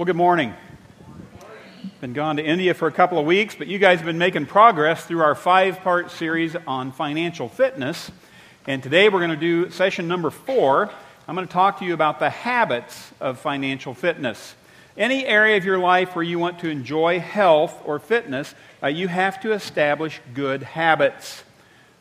Well, good morning. Been gone to India for a couple of weeks, but you guys have been making progress through our five part series on financial fitness. And today we're going to do session number four. I'm going to talk to you about the habits of financial fitness. Any area of your life where you want to enjoy health or fitness, uh, you have to establish good habits.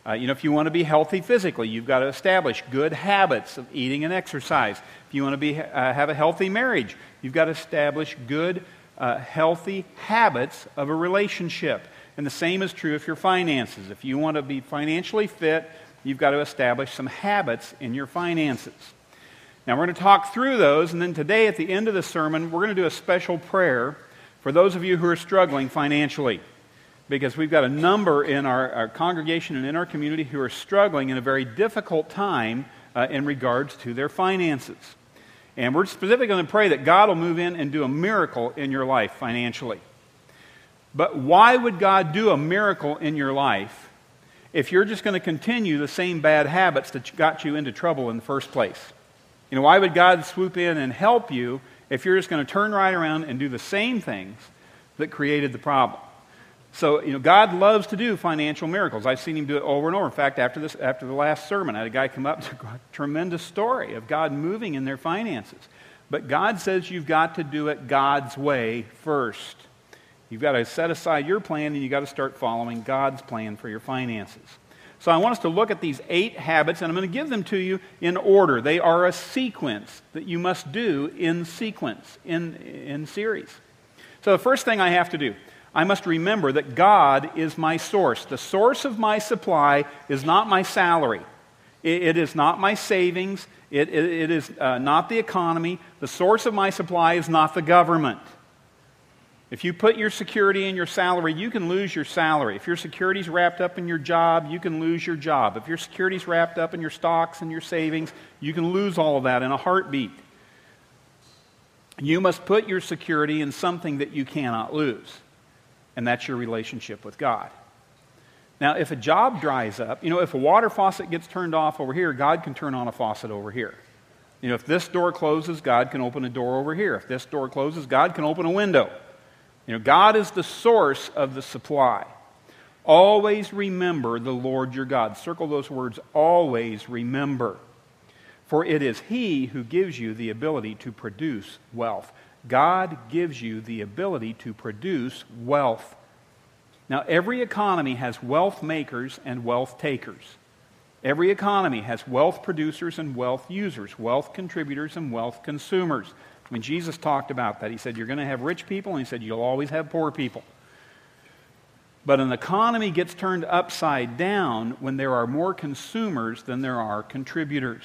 Uh, you know, if you want to be healthy physically, you've got to establish good habits of eating and exercise. If you want to be, uh, have a healthy marriage, you've got to establish good, uh, healthy habits of a relationship. And the same is true if your finances. If you want to be financially fit, you've got to establish some habits in your finances. Now, we're going to talk through those, and then today at the end of the sermon, we're going to do a special prayer for those of you who are struggling financially. Because we've got a number in our, our congregation and in our community who are struggling in a very difficult time uh, in regards to their finances. And we're specifically going to pray that God will move in and do a miracle in your life financially. But why would God do a miracle in your life if you're just going to continue the same bad habits that got you into trouble in the first place? You know, why would God swoop in and help you if you're just going to turn right around and do the same things that created the problem? So, you know, God loves to do financial miracles. I've seen him do it over and over. In fact, after, this, after the last sermon, I had a guy come up to a tremendous story of God moving in their finances. But God says you've got to do it God's way first. You've got to set aside your plan and you've got to start following God's plan for your finances. So I want us to look at these eight habits, and I'm going to give them to you in order. They are a sequence that you must do in sequence, in, in series. So the first thing I have to do, I must remember that God is my source. The source of my supply is not my salary, it, it is not my savings, it, it, it is uh, not the economy. The source of my supply is not the government. If you put your security in your salary, you can lose your salary. If your security is wrapped up in your job, you can lose your job. If your security is wrapped up in your stocks and your savings, you can lose all of that in a heartbeat. You must put your security in something that you cannot lose, and that's your relationship with God. Now, if a job dries up, you know, if a water faucet gets turned off over here, God can turn on a faucet over here. You know, if this door closes, God can open a door over here. If this door closes, God can open a window. You know, God is the source of the supply. Always remember the Lord your God. Circle those words, always remember. For it is He who gives you the ability to produce wealth. God gives you the ability to produce wealth. Now, every economy has wealth makers and wealth takers. Every economy has wealth producers and wealth users, wealth contributors and wealth consumers. When Jesus talked about that, he said, You're going to have rich people, and he said, You'll always have poor people. But an economy gets turned upside down when there are more consumers than there are contributors.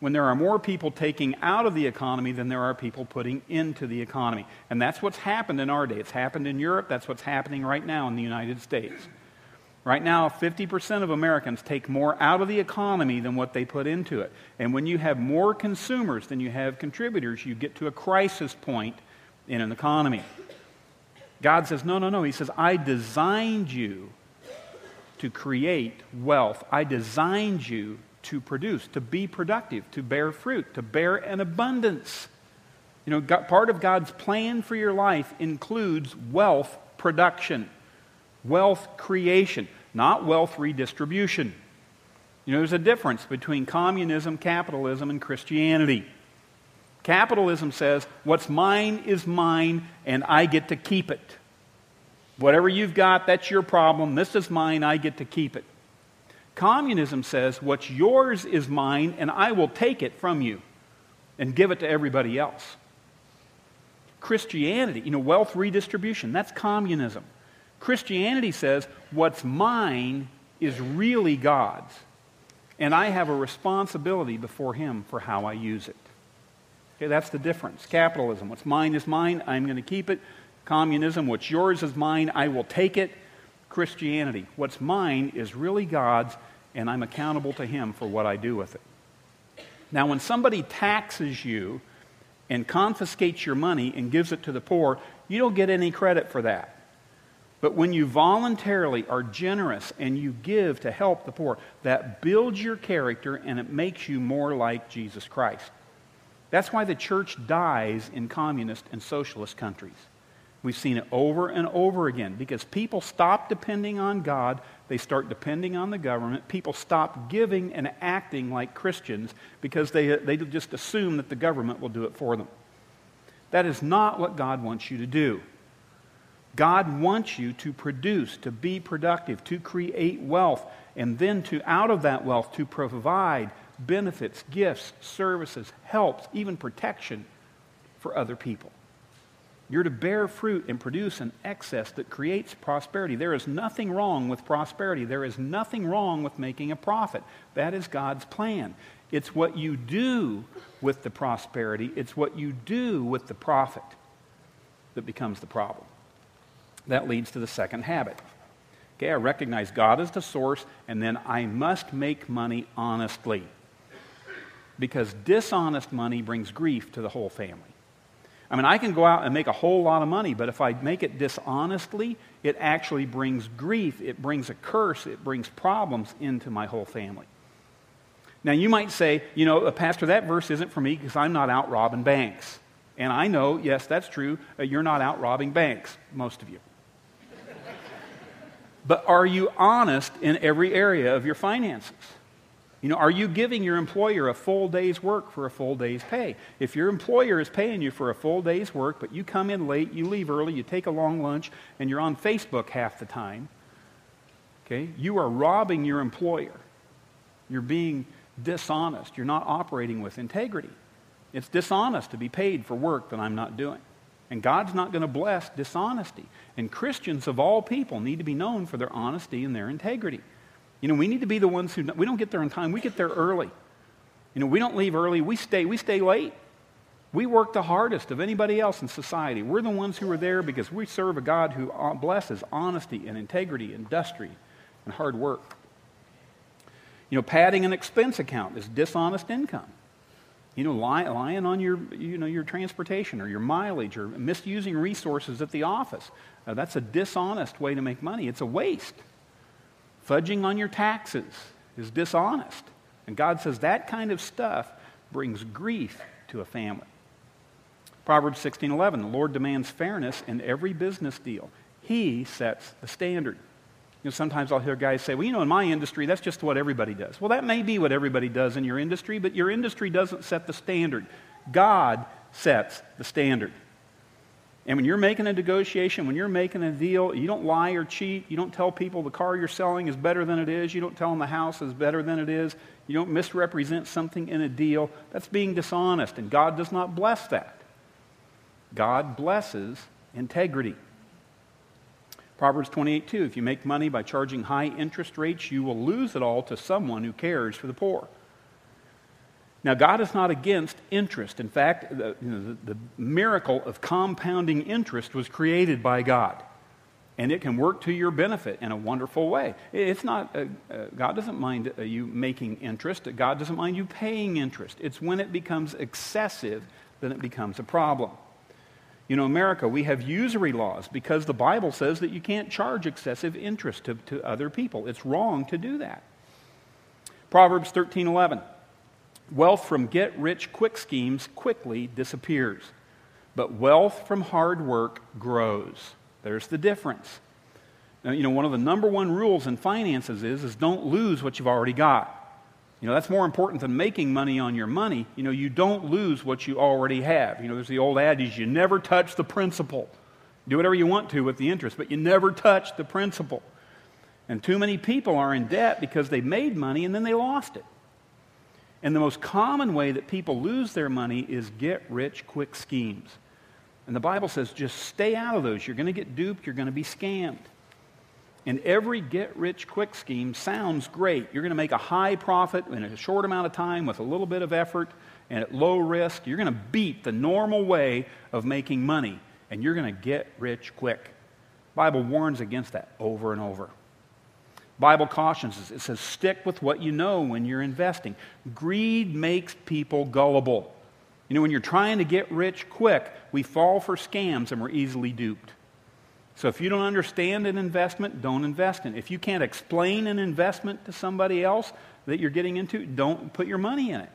When there are more people taking out of the economy than there are people putting into the economy. And that's what's happened in our day. It's happened in Europe. That's what's happening right now in the United States. Right now, 50% of Americans take more out of the economy than what they put into it. And when you have more consumers than you have contributors, you get to a crisis point in an economy. God says, No, no, no. He says, I designed you to create wealth. I designed you to produce, to be productive, to bear fruit, to bear an abundance. You know, God, part of God's plan for your life includes wealth production wealth creation, not wealth redistribution. You know, there's a difference between communism, capitalism, and Christianity. Capitalism says, what's mine is mine, and I get to keep it. Whatever you've got, that's your problem. This is mine, I get to keep it. Communism says, what's yours is mine, and I will take it from you and give it to everybody else. Christianity, you know, wealth redistribution, that's communism. Christianity says what's mine is really God's, and I have a responsibility before Him for how I use it. Okay, that's the difference. Capitalism, what's mine is mine, I'm going to keep it. Communism, what's yours is mine, I will take it. Christianity, what's mine is really God's, and I'm accountable to Him for what I do with it. Now, when somebody taxes you and confiscates your money and gives it to the poor, you don't get any credit for that. But when you voluntarily are generous and you give to help the poor, that builds your character and it makes you more like Jesus Christ. That's why the church dies in communist and socialist countries. We've seen it over and over again because people stop depending on God, they start depending on the government. People stop giving and acting like Christians because they, they just assume that the government will do it for them. That is not what God wants you to do. God wants you to produce, to be productive, to create wealth, and then to, out of that wealth, to provide benefits, gifts, services, helps, even protection for other people. You're to bear fruit and produce an excess that creates prosperity. There is nothing wrong with prosperity. There is nothing wrong with making a profit. That is God's plan. It's what you do with the prosperity, it's what you do with the profit that becomes the problem. That leads to the second habit. Okay, I recognize God as the source, and then I must make money honestly. Because dishonest money brings grief to the whole family. I mean, I can go out and make a whole lot of money, but if I make it dishonestly, it actually brings grief, it brings a curse, it brings problems into my whole family. Now, you might say, you know, a Pastor, that verse isn't for me because I'm not out robbing banks. And I know, yes, that's true. Uh, you're not out robbing banks, most of you. but are you honest in every area of your finances? You know, are you giving your employer a full day's work for a full day's pay? If your employer is paying you for a full day's work, but you come in late, you leave early, you take a long lunch, and you're on Facebook half the time, okay, you are robbing your employer. You're being dishonest. You're not operating with integrity. It's dishonest to be paid for work that I'm not doing. And God's not going to bless dishonesty. And Christians of all people need to be known for their honesty and their integrity. You know, we need to be the ones who, we don't get there on time, we get there early. You know, we don't leave early, we stay, we stay late. We work the hardest of anybody else in society. We're the ones who are there because we serve a God who blesses honesty and integrity, industry, and hard work. You know, padding an expense account is dishonest income. You know, lie, lying on your, you know, your transportation or your mileage or misusing resources at the office. Uh, that's a dishonest way to make money. It's a waste. Fudging on your taxes is dishonest. And God says that kind of stuff brings grief to a family. Proverbs 16:11, the Lord demands fairness in every business deal. He sets the standard. You know, sometimes I'll hear guys say, well, you know, in my industry, that's just what everybody does. Well, that may be what everybody does in your industry, but your industry doesn't set the standard. God sets the standard. And when you're making a negotiation, when you're making a deal, you don't lie or cheat. You don't tell people the car you're selling is better than it is. You don't tell them the house is better than it is. You don't misrepresent something in a deal. That's being dishonest, and God does not bless that. God blesses integrity. Proverbs 28 2 If you make money by charging high interest rates, you will lose it all to someone who cares for the poor. Now, God is not against interest. In fact, the, you know, the, the, miracle of compounding interest was created by God. And it can work to your benefit in a wonderful way. It's not, uh, uh, God doesn't mind uh, you making interest. God doesn't mind you paying interest. It's when it becomes excessive that it becomes a problem. You know, America, we have usury laws because the Bible says that you can't charge excessive interest to, to other people. It's wrong to do that. Proverbs 13 11. Wealth from get rich quick schemes quickly disappears, but wealth from hard work grows. There's the difference. Now, you know, one of the number one rules in finances is, is don't lose what you've already got. You know, that's more important than making money on your money. You know, you don't lose what you already have. You know, there's the old adage you never touch the principal. Do whatever you want to with the interest, but you never touch the principal. And too many people are in debt because they made money and then they lost it. And the most common way that people lose their money is get rich quick schemes. And the Bible says just stay out of those. You're going to get duped, you're going to be scammed. And every get rich quick scheme sounds great. You're going to make a high profit in a short amount of time with a little bit of effort and at low risk. You're going to beat the normal way of making money, and you're going to get rich quick. The Bible warns against that over and over. Bible cautions us. It says, stick with what you know when you're investing. Greed makes people gullible. You know, when you're trying to get rich quick, we fall for scams and we're easily duped. So if you don't understand an investment, don't invest in it. If you can't explain an investment to somebody else that you're getting into, don't put your money in it.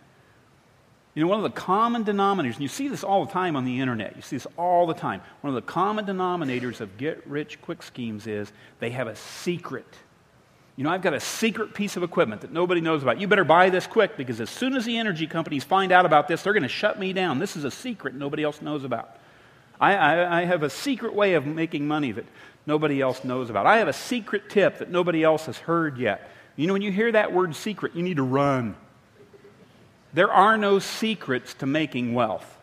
You know, one of the common denominators, and you see this all the time on the internet, you see this all the time. One of the common denominators of get rich quick schemes is they have a secret. You know, I've got a secret piece of equipment that nobody knows about. You better buy this quick because as soon as the energy companies find out about this, they're going to shut me down. This is a secret nobody else knows about. I, I, I have a secret way of making money that nobody else knows about. I have a secret tip that nobody else has heard yet. You know, when you hear that word secret, you need to run. There are no secrets to making wealth.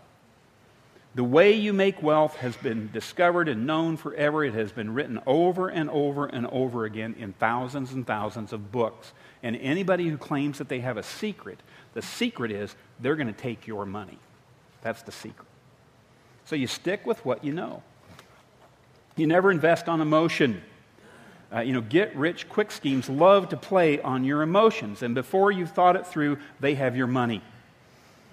The way you make wealth has been discovered and known forever. It has been written over and over and over again in thousands and thousands of books. And anybody who claims that they have a secret, the secret is they're going to take your money. That's the secret. So you stick with what you know. You never invest on emotion. Uh, you know, get rich quick schemes love to play on your emotions. And before you've thought it through, they have your money.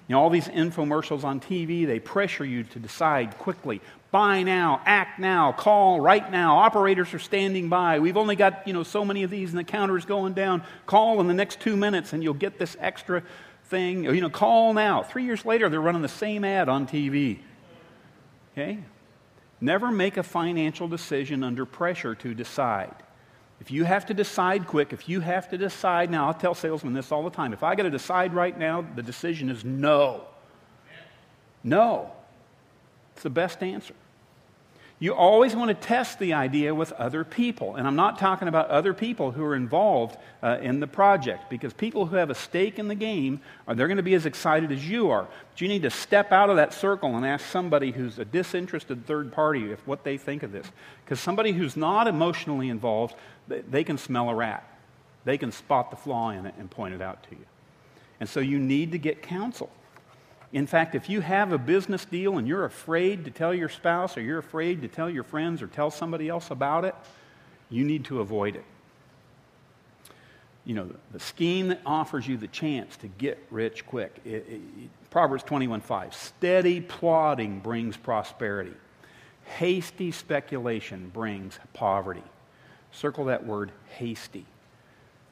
You know, all these infomercials on TV, they pressure you to decide quickly. Buy now, act now, call right now. Operators are standing by. We've only got, you know, so many of these and the counter's going down. Call in the next two minutes and you'll get this extra thing. You know, call now. Three years later, they're running the same ad on TV. Okay? Never make a financial decision under pressure to decide. If you have to decide quick, if you have to decide now, I'll tell salesmen this all the time. If I got to decide right now, the decision is no. No. It's the best answer. You always want to test the idea with other people. And I'm not talking about other people who are involved uh, in the project because people who have a stake in the game are they're going to be as excited as you are. But you need to step out of that circle and ask somebody who's a disinterested third party if what they think of this. Because somebody who's not emotionally involved, they, can smell a rat. They can spot the flaw in it and point it out to you. And so you need to get counsel. In fact, if you have a business deal and you're afraid to tell your spouse or you're afraid to tell your friends or tell somebody else about it, you need to avoid it. You know, the scheme that offers you the chance to get rich quick. It, it, Proverbs 21 5. Steady plodding brings prosperity, hasty speculation brings poverty. Circle that word hasty.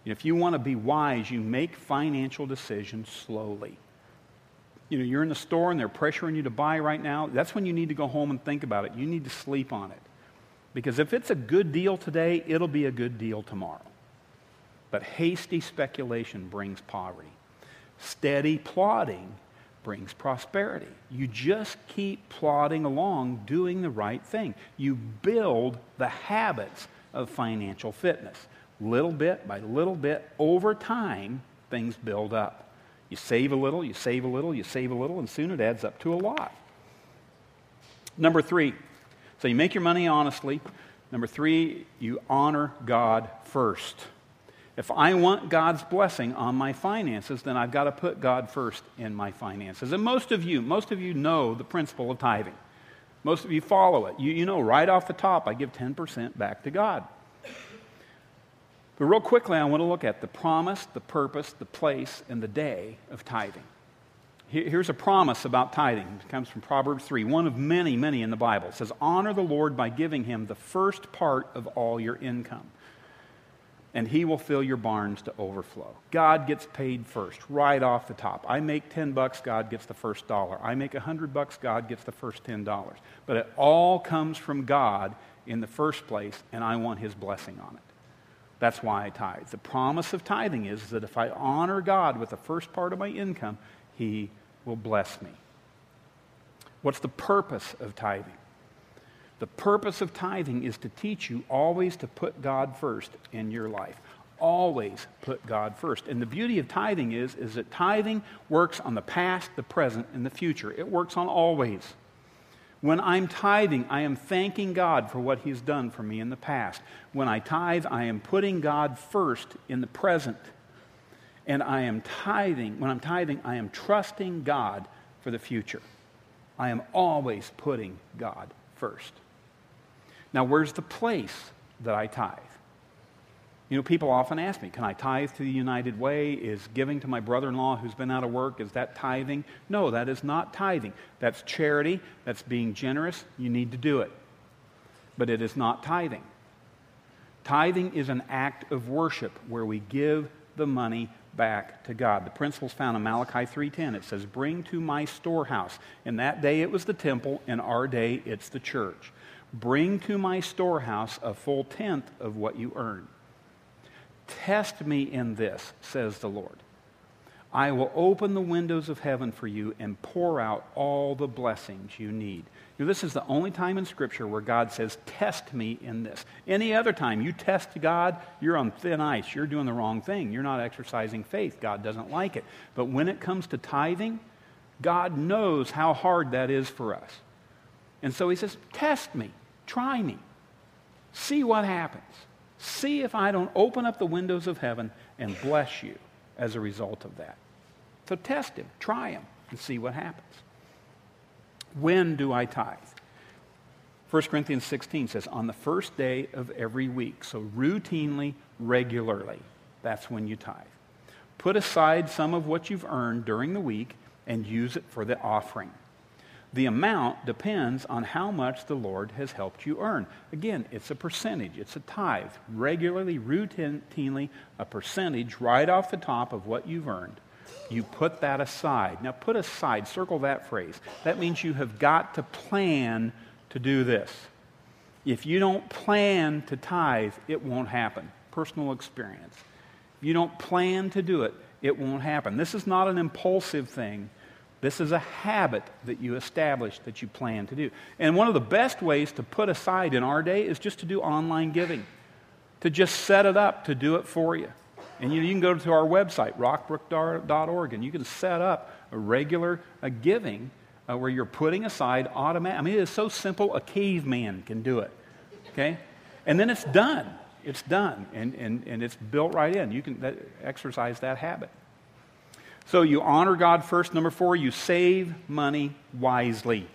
if you want to be wise, you make financial decisions slowly you know, you're in the store and they're pressuring you to buy right now, that's when you need to go home and think about it. You need to sleep on it. Because if it's a good deal today, it'll be a good deal tomorrow. But hasty speculation brings poverty. Steady plodding brings prosperity. You just keep plodding along doing the right thing. You build the habits of financial fitness. Little bit by little bit, over time, things build up. You save a little, you save a little, you save a little, and soon it adds up to a lot. Number three, so you make your money honestly. Number three, you honor God first. If I want God's blessing on my finances, then I've got to put God first in my finances. And most of you, most of you know the principle of tithing. Most of you follow it. You, you know right off the top, I give 10% back to God. But real quickly, I want to look at the promise, the purpose, the place, and the day of tithing. Here's a promise about tithing. It comes from Proverbs 3, one of many, many in the Bible. It says, Honor the Lord by giving him the first part of all your income, and he will fill your barns to overflow. God gets paid first, right off the top. I make 10 bucks, God gets the first dollar. I make 100 bucks, God gets the first $10. But it all comes from God in the first place, and I want his blessing on it. That's why I tithe. The promise of tithing is that if I honor God with the first part of my income, He will bless me. What's the purpose of tithing? The purpose of tithing is to teach you always to put God first in your life. Always put God first. And the beauty of tithing is, is that tithing works on the past, the present, and the future. It works on always. When I'm tithing, I am thanking God for what He's done for me in the past. When I tithe, I am putting God first in the present. And I am tithing, when I'm tithing, I am trusting God for the future. I am always putting God first. Now, where's the place that I tithe? You know, people often ask me, can I tithe to the United Way? Is giving to my brother in law who's been out of work, is that tithing? No, that is not tithing. That's charity. That's being generous. You need to do it. But it is not tithing. Tithing is an act of worship where we give the money back to God. The principle's found in Malachi 3:10. It says, "Bring to my storehouse." In that day it was the temple, in our day it's the church. Bring to my storehouse a full tenth of what you earn. Test me in this, says the Lord. I will open the windows of heaven for you and pour out all the blessings you need. Know, this is the only time in Scripture where God says, Test me in this. Any other time you test God, you're on thin ice. You're doing the wrong thing. You're not exercising faith. God doesn't like it. But when it comes to tithing, God knows how hard that is for us. And so He says, Test me. Try me. See what happens. See if I don't open up the windows of heaven and bless you as a result of that. So test him, try him, and see what happens. When do I tithe? 1 Corinthians 16 says, on the first day of every week. So routinely, regularly, that's when you tithe. Put aside some of what you've earned during the week and use it for the offering. The amount depends on how much the Lord has helped you earn. Again, it's a percentage, it's a tithe. Regularly, routinely, a percentage right off the top of what you've earned. You put that aside. Now, put aside, circle that phrase. That means you have got to plan to do this. If you don't plan to tithe, it won't happen. Personal experience. If you don't plan to do it, it won't happen. This is not an impulsive thing. This is a habit that you establish that you plan to do. And one of the best ways to put aside in our day is just to do online giving, to just set it up to do it for you. And you, you can go to our website, rockbrook.org, and you can set up a regular a giving uh, where you're putting aside automatic. I mean, it is so simple, a caveman can do it. Okay? And then it's done. It's done, and, and, and it's built right in. You can that, exercise that habit. So you honor God first. Number four, you save money wisely.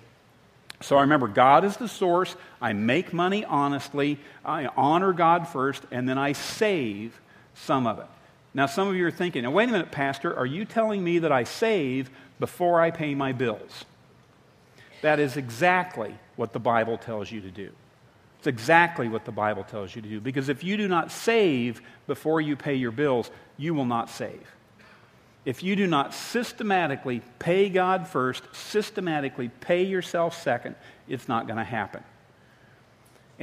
So I remember God is the source. I make money honestly. I honor God first, and then I save some of it. Now, some of you are thinking, now, wait a minute, Pastor, are you telling me that I save before I pay my bills? That is exactly what the Bible tells you to do. It's exactly what the Bible tells you to do. Because if you do not save before you pay your bills, you will not save if you do not systematically pay God first, systematically pay yourself second, it's not going to happen.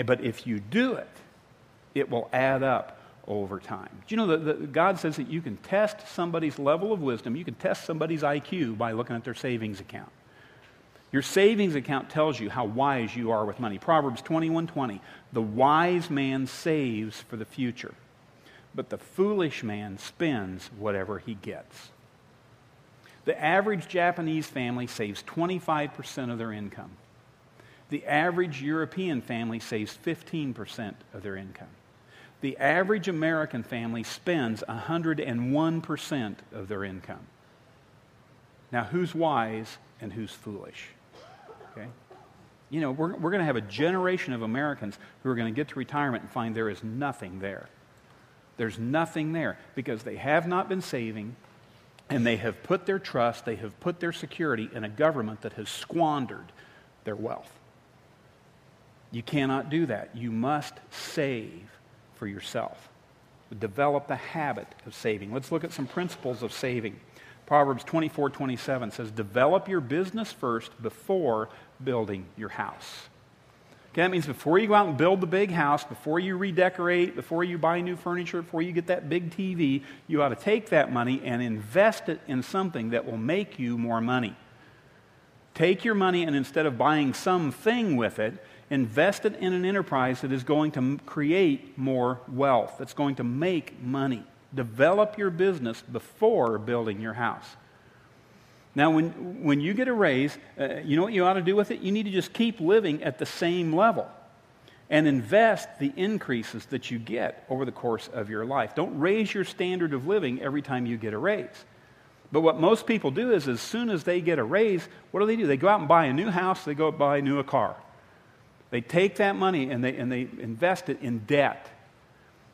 But if you do it, it will add up over time. Do you know that God says that you can test somebody's level of wisdom, you can test somebody's IQ by looking at their savings account. Your savings account tells you how wise you are with money. Proverbs 21:20, "The wise man saves for the future." But the foolish man spends whatever he gets. The average Japanese family saves 25% of their income. The average European family saves 15% of their income. The average American family spends 101% of their income. Now, who's wise and who's foolish? Okay? You know, we're, we're going to have a generation of Americans who are going to get to retirement and find there is nothing there. There's nothing there because they have not been saving and they have put their trust, they have put their security in a government that has squandered their wealth. You cannot do that. You must save for yourself. Develop the habit of saving. Let's look at some principles of saving. Proverbs 24 27 says, Develop your business first before building your house. Okay, that means before you go out and build the big house, before you redecorate, before you buy new furniture, before you get that big TV, you ought to take that money and invest it in something that will make you more money. Take your money and instead of buying something with it, invest it in an enterprise that is going to create more wealth, that's going to make money. Develop your business before building your house. Now, when, when you get a raise, uh, you know what you ought to do with it? You need to just keep living at the same level and invest the increases that you get over the course of your life. Don't raise your standard of living every time you get a raise. But what most people do is, as soon as they get a raise, what do they do? They go out and buy a new house, they go buy a new car. They take that money and they, and they invest it in debt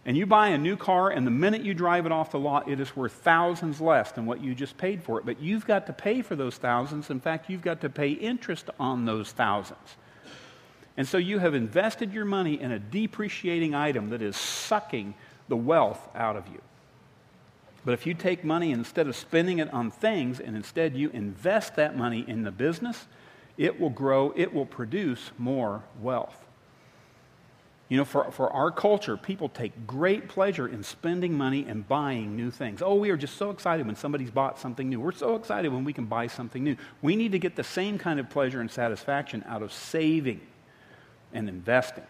and you buy a new car, and the minute you drive it off the lot, it is worth thousands less than what you just paid for it. But you've got to pay for those thousands. In fact, you've got to pay interest on those thousands. And so you have invested your money in a depreciating item that is sucking the wealth out of you. But if you take money instead of spending it on things and instead you invest that money in the business, it will grow, it will produce more wealth. You know, for, for our culture, people take great pleasure in spending money and buying new things. Oh, we are just so excited when somebody's bought something new. We're so excited when we can buy something new. We need to get the same kind of pleasure and satisfaction out of saving and investing.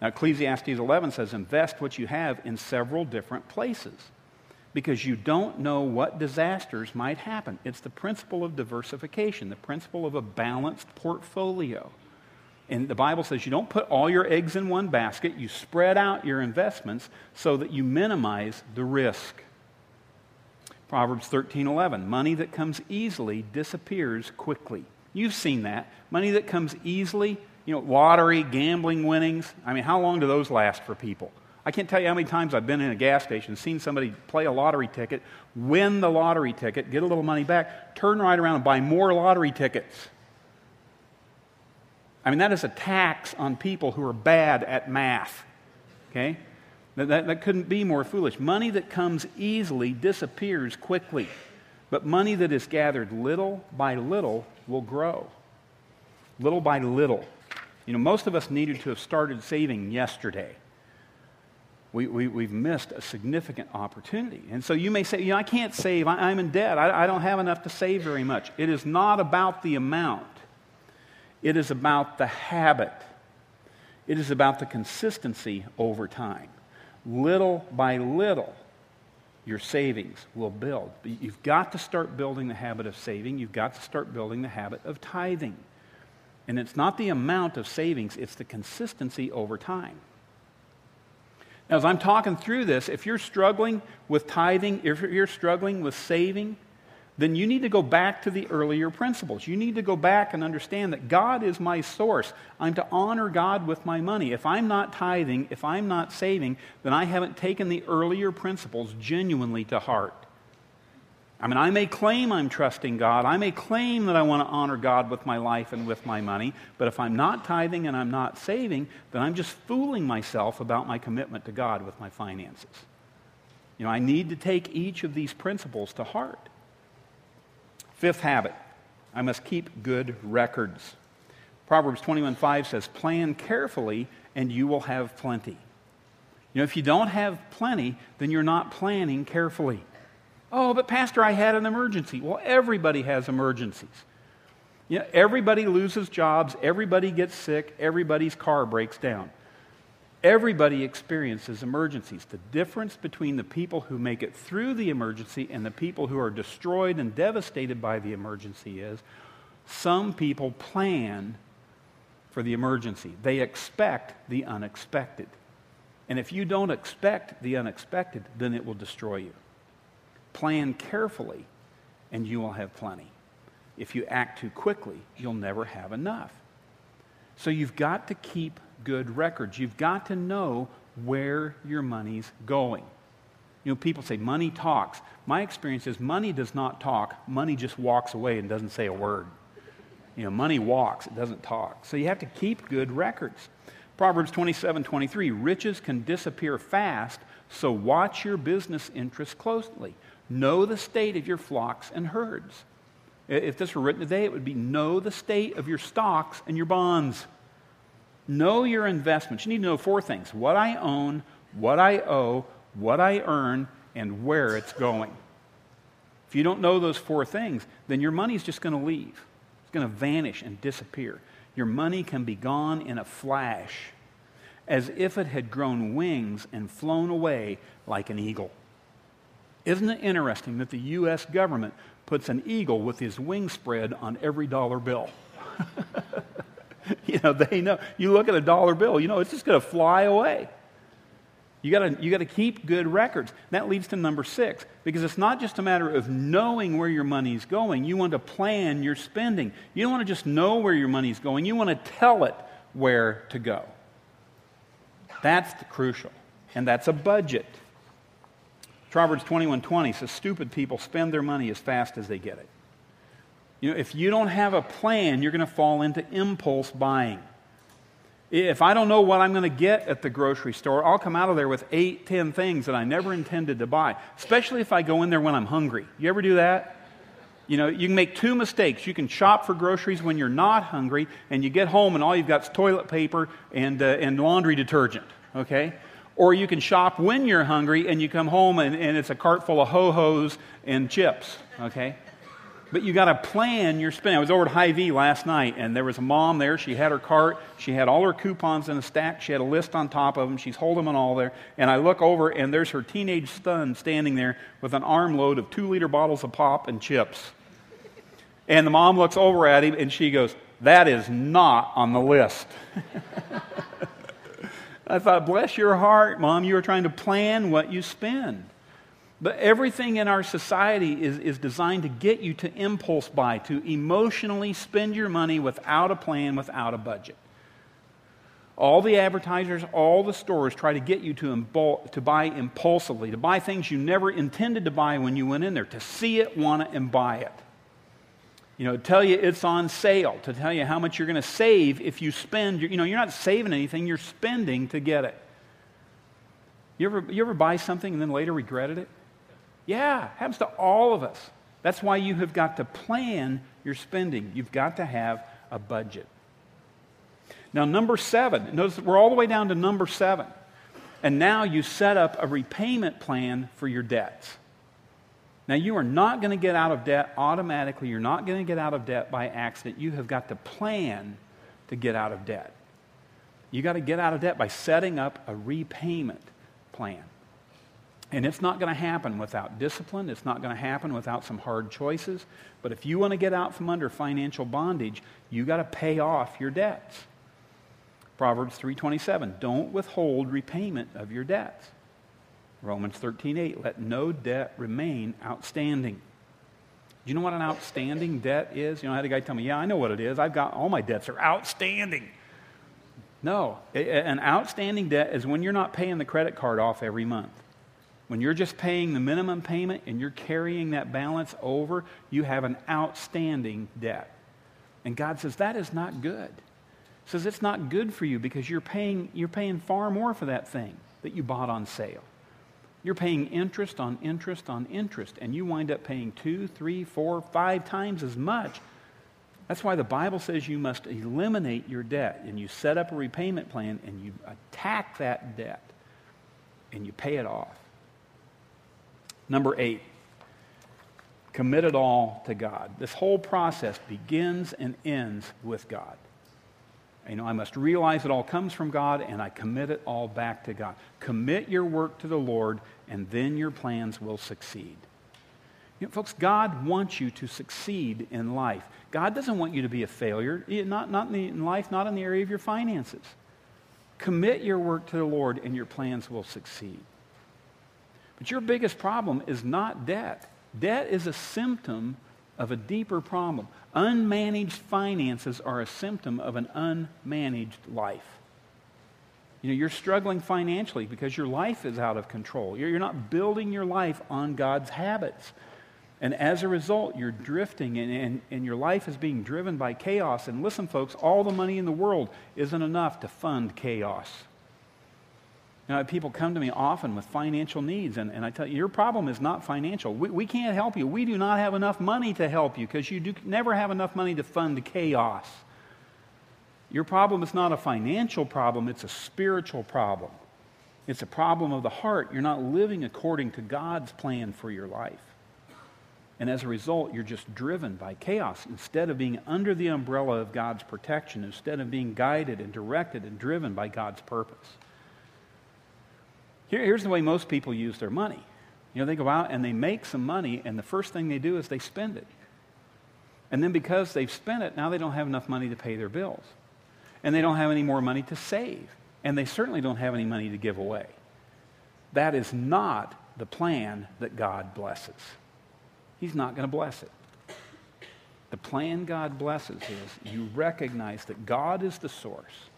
Now, Ecclesiastes 11 says, invest what you have in several different places because you don't know what disasters might happen. It's the principle of diversification, the principle of a balanced portfolio. And the Bible says you don't put all your eggs in one basket, you spread out your investments so that you minimize the risk. Proverbs 13:11 Money that comes easily disappears quickly. You've seen that. Money that comes easily, you know, lottery, gambling winnings. I mean, how long do those last for people? I can't tell you how many times I've been in a gas station, seen somebody play a lottery ticket, win the lottery ticket, get a little money back, turn right around and buy more lottery tickets. I mean, that is a tax on people who are bad at math. Okay? That, that, that, couldn't be more foolish. Money that comes easily disappears quickly, but money that is gathered little by little will grow. Little by little. You know, most of us needed to have started saving yesterday. We, we, we've missed a significant opportunity. And so you may say, you know, I can't save. I, am in debt. I, I don't have enough to save very much. It is not about the amount. It is about the habit. It is about the consistency over time. Little by little, your savings will build. But you've got to start building the habit of saving. You've got to start building the habit of tithing. And it's not the amount of savings, it's the consistency over time. Now, as I'm talking through this, if you're struggling with tithing, if you're struggling with saving, then you need to go back to the earlier principles. You need to go back and understand that God is my source. I'm to honor God with my money. If I'm not tithing, if I'm not saving, then I haven't taken the earlier principles genuinely to heart. I mean, I may claim I'm trusting God. I may claim that I want to honor God with my life and with my money. But if I'm not tithing and I'm not saving, then I'm just fooling myself about my commitment to God with my finances. You know, I need to take each of these principles to heart. Fifth habit I must keep good records. Proverbs 21:5 says, Plan carefully and you will have plenty. You know, if you don't have plenty, then you're not planning carefully. Oh, but Pastor, I had an emergency. Well, everybody has emergencies. You know, everybody loses jobs, everybody gets sick, everybody's car breaks down. Everybody experiences emergencies. The difference between the people who make it through the emergency and the people who are destroyed and devastated by the emergency is some people plan for the emergency, they expect the unexpected. And if you don't expect the unexpected, then it will destroy you. Plan carefully, and you will have plenty. If you act too quickly, you'll never have enough. So you've got to keep good records. You've got to know where your money's going. You know, people say money talks. My experience is money does not talk. Money just walks away and doesn't say a word. You know, money walks, it doesn't talk. So you have to keep good records. Proverbs 27 23 riches can disappear fast, so watch your business interests closely. Know the state of your flocks and herds. If this were written today, it would be know the state of your stocks and your bonds. Know your investments. You need to know four things what I own, what I owe, what I earn, and where it's going. If you don't know those four things, then your money's just going to leave. It's going to vanish and disappear. Your money can be gone in a flash, as if it had grown wings and flown away like an eagle. Isn't it interesting that the U.S. government puts an eagle with his wings spread on every dollar bill? you know, they know. You look at a dollar bill, you know, it's just going to fly away. You got you to keep good records. That leads to number six, because it's not just a matter of knowing where your money's going. You want to plan your spending. You don't want to just know where your money's going, you want to tell it where to go. That's the crucial. And that's a budget. Proverbs 21:20 says stupid people spend their money as fast as they get it. You know, if you don't have a plan, you're going to fall into impulse buying. If I don't know what I'm going to get at the grocery store, I'll come out of there with eight, ten things that I never intended to buy, especially if I go in there when I'm hungry. You ever do that? You know, you can make two mistakes. You can shop for groceries when you're not hungry, and you get home and all you've got is toilet paper and, uh, and laundry detergent, okay? Or you can shop when you're hungry and you come home and, and it's a cart full of ho hos and chips, okay? But you got to plan your spending. I was over at Hy-Vee last night, and there was a mom there. She had her cart. She had all her coupons in a stack. She had a list on top of them. She's holding them all there. And I look over, and there's her teenage son standing there with an armload of two liter bottles of pop and chips. And the mom looks over at him, and she goes, That is not on the list. I thought, Bless your heart, mom. You are trying to plan what you spend. But everything in our society is, is designed to get you to impulse buy, to emotionally spend your money without a plan, without a budget. All the advertisers, all the stores try to get you to, imbul- to buy impulsively, to buy things you never intended to buy when you went in there, to see it, want it, and buy it. You know, tell you it's on sale, to tell you how much you're going to save if you spend. You know, you're not saving anything, you're spending to get it. You ever, you ever buy something and then later regretted it? Yeah, happens to all of us. That's why you have got to plan your spending. You've got to have a budget. Now, number seven, notice we're all the way down to number seven. And now you set up a repayment plan for your debts. Now, you are not going to get out of debt automatically. You're not going to get out of debt by accident. You have got to plan to get out of debt. You got to get out of debt by setting up a repayment plan. And it's not going to happen without discipline. It's not going to happen without some hard choices. But if you want to get out from under financial bondage, you got to pay off your debts. Proverbs 3:27, don't withhold repayment of your debts. Romans 13:8, let no debt remain outstanding. Do you know what an outstanding debt is? You know, I had a guy tell me, "Yeah, I know what it is. I've got all my debts are outstanding." No, an outstanding debt is when you're not paying the credit card off every month. When you're just paying the minimum payment and you're carrying that balance over, you have an outstanding debt. And God says that is not good. He says it's not good for you because you're paying, you're paying far more for that thing that you bought on sale. You're paying interest on interest on interest, and you wind up paying two, three, four, five times as much. That's why the Bible says you must eliminate your debt, and you set up a repayment plan, and you attack that debt, and you pay it off. Number eight, commit it all to God. This whole process begins and ends with God. You know, I must realize it all comes from God and I commit it all back to God. Commit your work to the Lord and then your plans will succeed. You know, folks, God wants you to succeed in life. God doesn't want you to be a failure, eh, not, not in, the, in life, not in the area of your finances. Commit your work to the Lord and your plans will succeed. But your biggest problem is not debt. Debt is a symptom of a deeper problem. Unmanaged finances are a symptom of an unmanaged life. You know, you're struggling financially because your life is out of control. You're, not building your life on God's habits. And as a result, you're drifting and, and, and your life is being driven by chaos. And listen, folks, all the money in the world isn't enough to fund chaos. You know, people come to me often with financial needs, and, and I tell you, your problem is not financial. We, we can't help you. We do not have enough money to help you because you do never have enough money to fund chaos. Your problem is not a financial problem, it's a spiritual problem. It's a problem of the heart. You're not living according to God's plan for your life. And as a result, you're just driven by chaos instead of being under the umbrella of God's protection, instead of being guided and directed and driven by God's purpose. Here, here's the way most people use their money. You know, they go out and they make some money, and the first thing they do is they spend it. And then because they've spent it, now they don't have enough money to pay their bills. And they don't have any more money to save. And they certainly don't have any money to give away. That is not the plan that God blesses. He's not going to bless it. The plan God blesses is you recognize that God is the source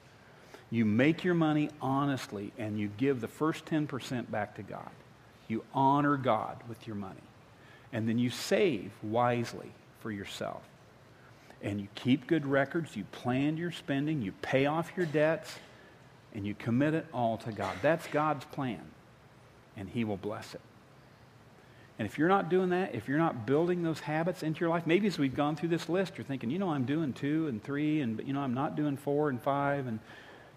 you make your money honestly and you give the first 10% back to God. You honor God with your money. And then you save wisely for yourself. and you keep good records, you plan your spending, you pay off your debts, and you commit it all to God. That's God's plan, and He will bless it. And if you're not doing that, if you're not building those habits into your life, maybe as we've gone through this list, you're thinking, you know, I'm doing two and three, and you know, I'm not doing four and five, and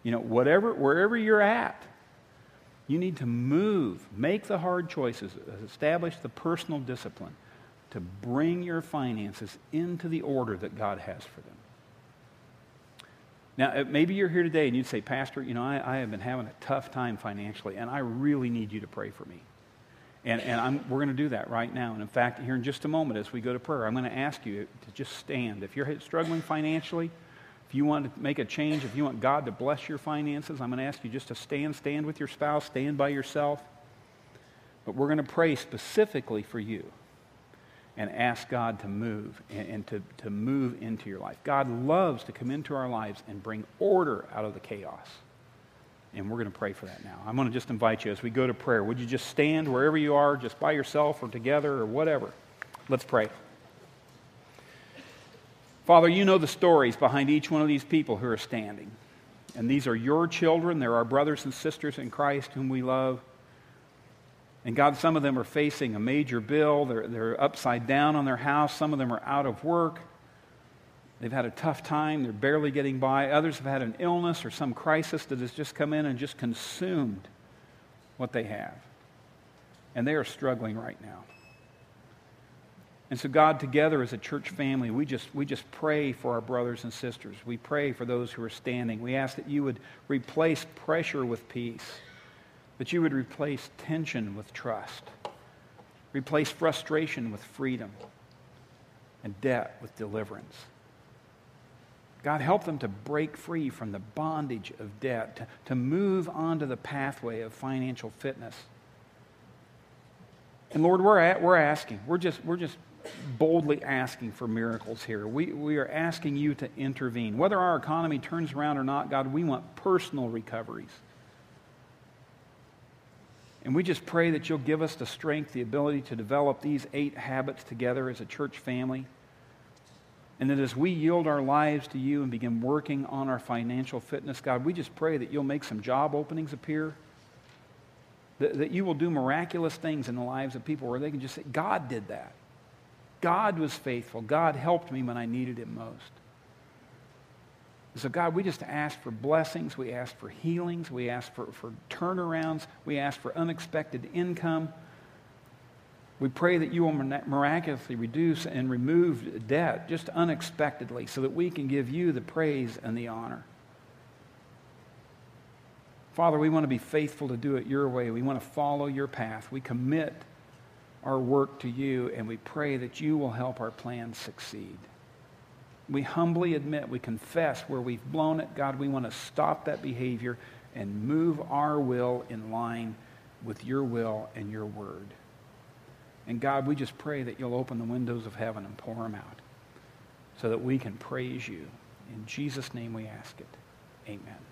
you know, whatever, wherever you're at, you need to move, make the hard choices, establish the personal discipline to bring your finances into the order that God has for them. Now, uh, maybe you're here today and you'd say, Pastor, you know, I, I have been having a tough time financially, and I really need you to pray for me. And, and I'm, we're going to do that right now. And in fact, here in just a moment, as we go to prayer, I'm going to ask you to just stand. If you're struggling financially, if you want to make a change, if you want God to bless your finances, I'm going to ask you just to stand, stand with your spouse, stand by yourself. But we're going to pray specifically for you and ask God to move and, and, to, to move into your life. God loves to come into our lives and bring order out of the chaos. And we're going to pray for that now. I'm going to just invite you as we go to prayer. Would you just stand wherever you are, just by yourself or together or whatever? Let's pray. Father, you know the stories behind each one of these people who are standing. And these are your children. They're our brothers and sisters in Christ whom we love. And God, some of them are facing a major bill. They're, they're upside down on their house. Some of them are out of work. They've had a tough time. They're barely getting by. Others have had an illness or some crisis that has just come in and just consumed what they have. And they are struggling right now. And so, God, together as a church family, we just, we just pray for our brothers and sisters. We pray for those who are standing. We ask that you would replace pressure with peace that you would replace tension with trust, replace frustration with freedom, and debt with deliverance. God, help them to break free from the bondage of debt, to, to move onto the pathway of financial fitness. And Lord, we're, at, we're asking, we're just, we're just boldly asking for miracles here. We, we are asking you to intervene. Whether our economy turns around or not, God, we want personal recoveries. And we just pray that you'll give us the strength, the ability to develop these eight habits together as a church family. And that as we yield our lives to you and begin working on our financial fitness, God, we just pray that you'll make some job openings appear. That, that you will do miraculous things in the lives of people where they can just say, God did that. God was faithful. God helped me when I needed him most. So, God, we just ask for blessings. We ask for healings. We ask for, for turnarounds. We ask for unexpected income. We pray that you will miraculously reduce and remove debt just unexpectedly so that we can give you the praise and the honor. Father, we want to be faithful to do it your way. We want to follow your path. We commit our work to you, and we pray that you will help our plans succeed we humbly admit, we confess where we've blown it. God, we want to stop that behavior and move our will in line with your will and your word. And God, we just pray that you'll open the windows of heaven and pour them out so that we can praise you. In Jesus' name we ask it. Amen.